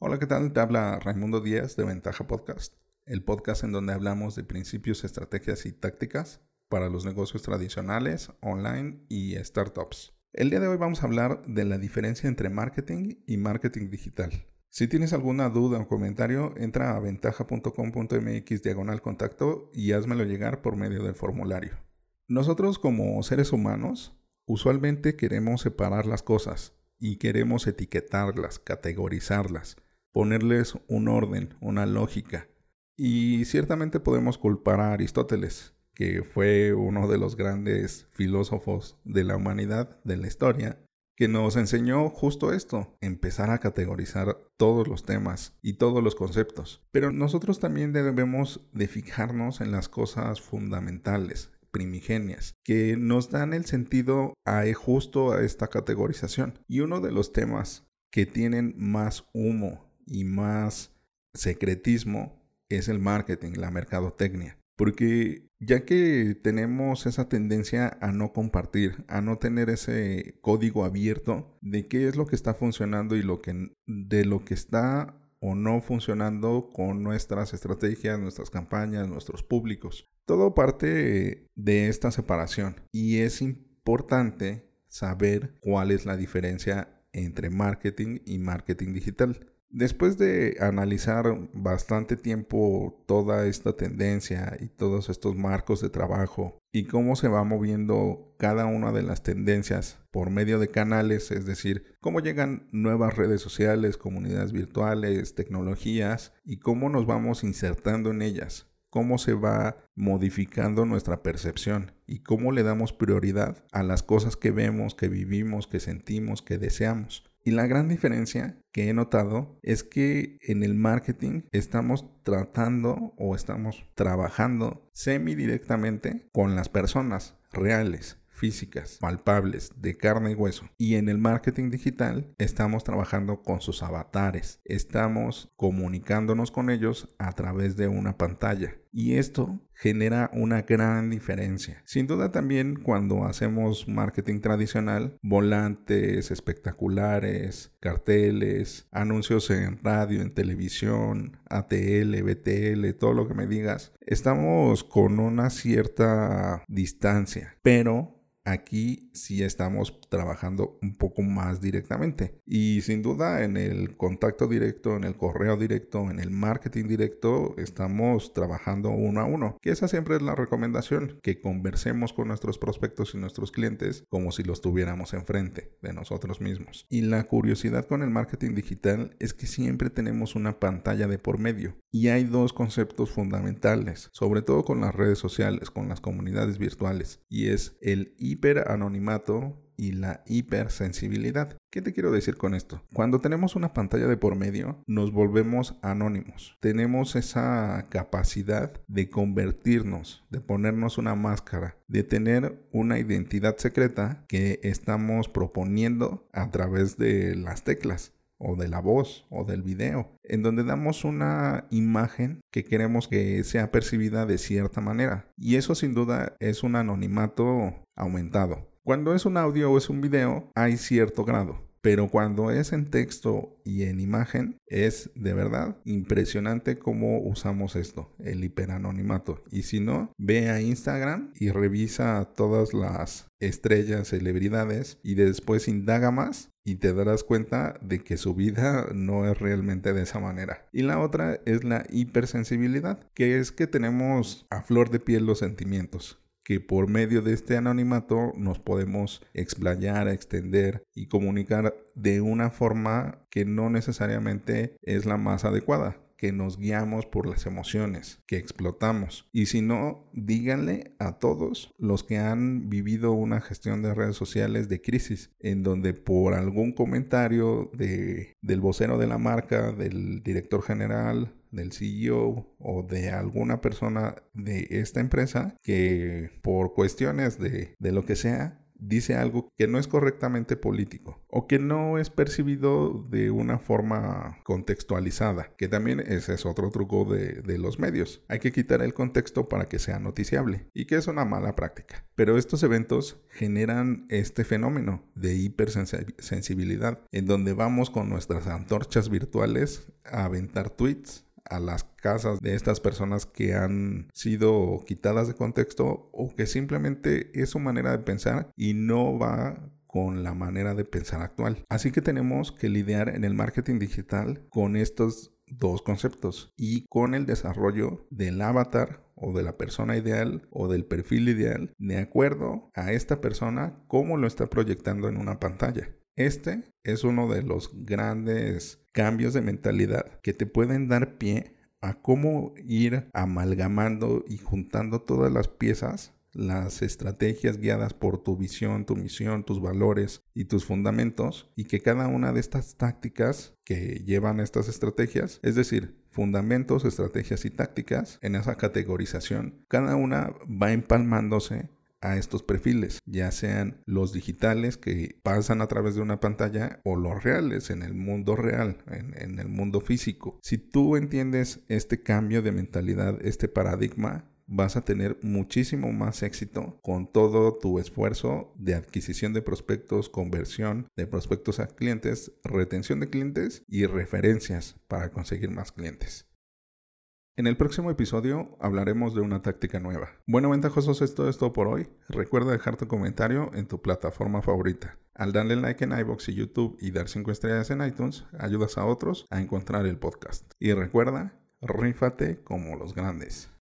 Hola, ¿qué tal? Te habla Raimundo Díaz de Ventaja Podcast, el podcast en donde hablamos de principios, estrategias y tácticas para los negocios tradicionales, online y startups. El día de hoy vamos a hablar de la diferencia entre marketing y marketing digital. Si tienes alguna duda o comentario, entra a ventaja.com.mx diagonal contacto y házmelo llegar por medio del formulario. Nosotros como seres humanos usualmente queremos separar las cosas y queremos etiquetarlas, categorizarlas ponerles un orden, una lógica. Y ciertamente podemos culpar a Aristóteles, que fue uno de los grandes filósofos de la humanidad, de la historia, que nos enseñó justo esto, empezar a categorizar todos los temas y todos los conceptos. Pero nosotros también debemos de fijarnos en las cosas fundamentales, primigenias, que nos dan el sentido a justo a esta categorización. Y uno de los temas que tienen más humo y más secretismo es el marketing, la mercadotecnia. Porque ya que tenemos esa tendencia a no compartir, a no tener ese código abierto de qué es lo que está funcionando y lo que, de lo que está o no funcionando con nuestras estrategias, nuestras campañas, nuestros públicos. Todo parte de esta separación y es importante saber cuál es la diferencia entre marketing y marketing digital. Después de analizar bastante tiempo toda esta tendencia y todos estos marcos de trabajo y cómo se va moviendo cada una de las tendencias por medio de canales, es decir, cómo llegan nuevas redes sociales, comunidades virtuales, tecnologías y cómo nos vamos insertando en ellas, cómo se va modificando nuestra percepción y cómo le damos prioridad a las cosas que vemos, que vivimos, que sentimos, que deseamos. Y la gran diferencia que he notado es que en el marketing estamos tratando o estamos trabajando semi directamente con las personas reales físicas, palpables, de carne y hueso. Y en el marketing digital estamos trabajando con sus avatares, estamos comunicándonos con ellos a través de una pantalla. Y esto genera una gran diferencia. Sin duda también cuando hacemos marketing tradicional, volantes espectaculares, carteles, anuncios en radio, en televisión, ATL, BTL, todo lo que me digas, estamos con una cierta distancia, pero Aquí sí estamos trabajando un poco más directamente. Y sin duda en el contacto directo, en el correo directo, en el marketing directo, estamos trabajando uno a uno. Que esa siempre es la recomendación, que conversemos con nuestros prospectos y nuestros clientes como si los tuviéramos enfrente de nosotros mismos. Y la curiosidad con el marketing digital es que siempre tenemos una pantalla de por medio. Y hay dos conceptos fundamentales, sobre todo con las redes sociales, con las comunidades virtuales, y es el hiperanonimato y la hipersensibilidad. ¿Qué te quiero decir con esto? Cuando tenemos una pantalla de por medio, nos volvemos anónimos. Tenemos esa capacidad de convertirnos, de ponernos una máscara, de tener una identidad secreta que estamos proponiendo a través de las teclas o de la voz o del video, en donde damos una imagen que queremos que sea percibida de cierta manera. Y eso sin duda es un anonimato aumentado. Cuando es un audio o es un video, hay cierto grado. Pero cuando es en texto y en imagen, es de verdad impresionante cómo usamos esto, el hiperanonimato. Y si no, ve a Instagram y revisa todas las estrellas, celebridades y después indaga más y te darás cuenta de que su vida no es realmente de esa manera. Y la otra es la hipersensibilidad, que es que tenemos a flor de piel los sentimientos que por medio de este anonimato nos podemos explayar, extender y comunicar de una forma que no necesariamente es la más adecuada que nos guiamos por las emociones, que explotamos. Y si no, díganle a todos los que han vivido una gestión de redes sociales de crisis, en donde por algún comentario de, del vocero de la marca, del director general, del CEO o de alguna persona de esta empresa que por cuestiones de, de lo que sea dice algo que no es correctamente político o que no es percibido de una forma contextualizada, que también ese es otro truco de, los medios. Hay que quitar el contexto para que sea noticiable y que es una mala práctica. Pero estos eventos generan este fenómeno de hipersensibilidad en donde vamos con nuestras antorchas virtuales a aventar tweets a las casas de estas personas que han sido quitadas de contexto o que simplemente es su manera de pensar y no va con la manera de pensar actual. Así que tenemos que lidiar en el marketing digital con estos dos conceptos y con el desarrollo del avatar o de la persona ideal o del perfil ideal de acuerdo a esta persona cómo lo está proyectando en una pantalla. Este es uno de los grandes cambios de mentalidad que te pueden dar pie a cómo ir amalgamando y juntando todas las piezas, las estrategias guiadas por tu visión, tu misión, tus valores y tus fundamentos, y que cada una de estas tácticas que llevan estas estrategias, es decir, fundamentos, estrategias y tácticas, en esa categorización, cada una va empalmándose a estos perfiles, ya sean los digitales que pasan a través de una pantalla o los reales en el mundo real, en, el mundo físico. Si tú entiendes este cambio de mentalidad, este paradigma, vas a tener muchísimo más éxito con todo tu esfuerzo de adquisición de prospectos, conversión de prospectos a clientes, retención de clientes y referencias para conseguir más clientes. En el próximo episodio hablaremos de una táctica nueva. Bueno, ventajosos, esto es todo por hoy. Recuerda dejar tu comentario en tu plataforma favorita. Al darle like en iBox y YouTube y dar 5 estrellas en iTunes, ayudas a otros a encontrar el podcast. Y recuerda, rífate como los grandes.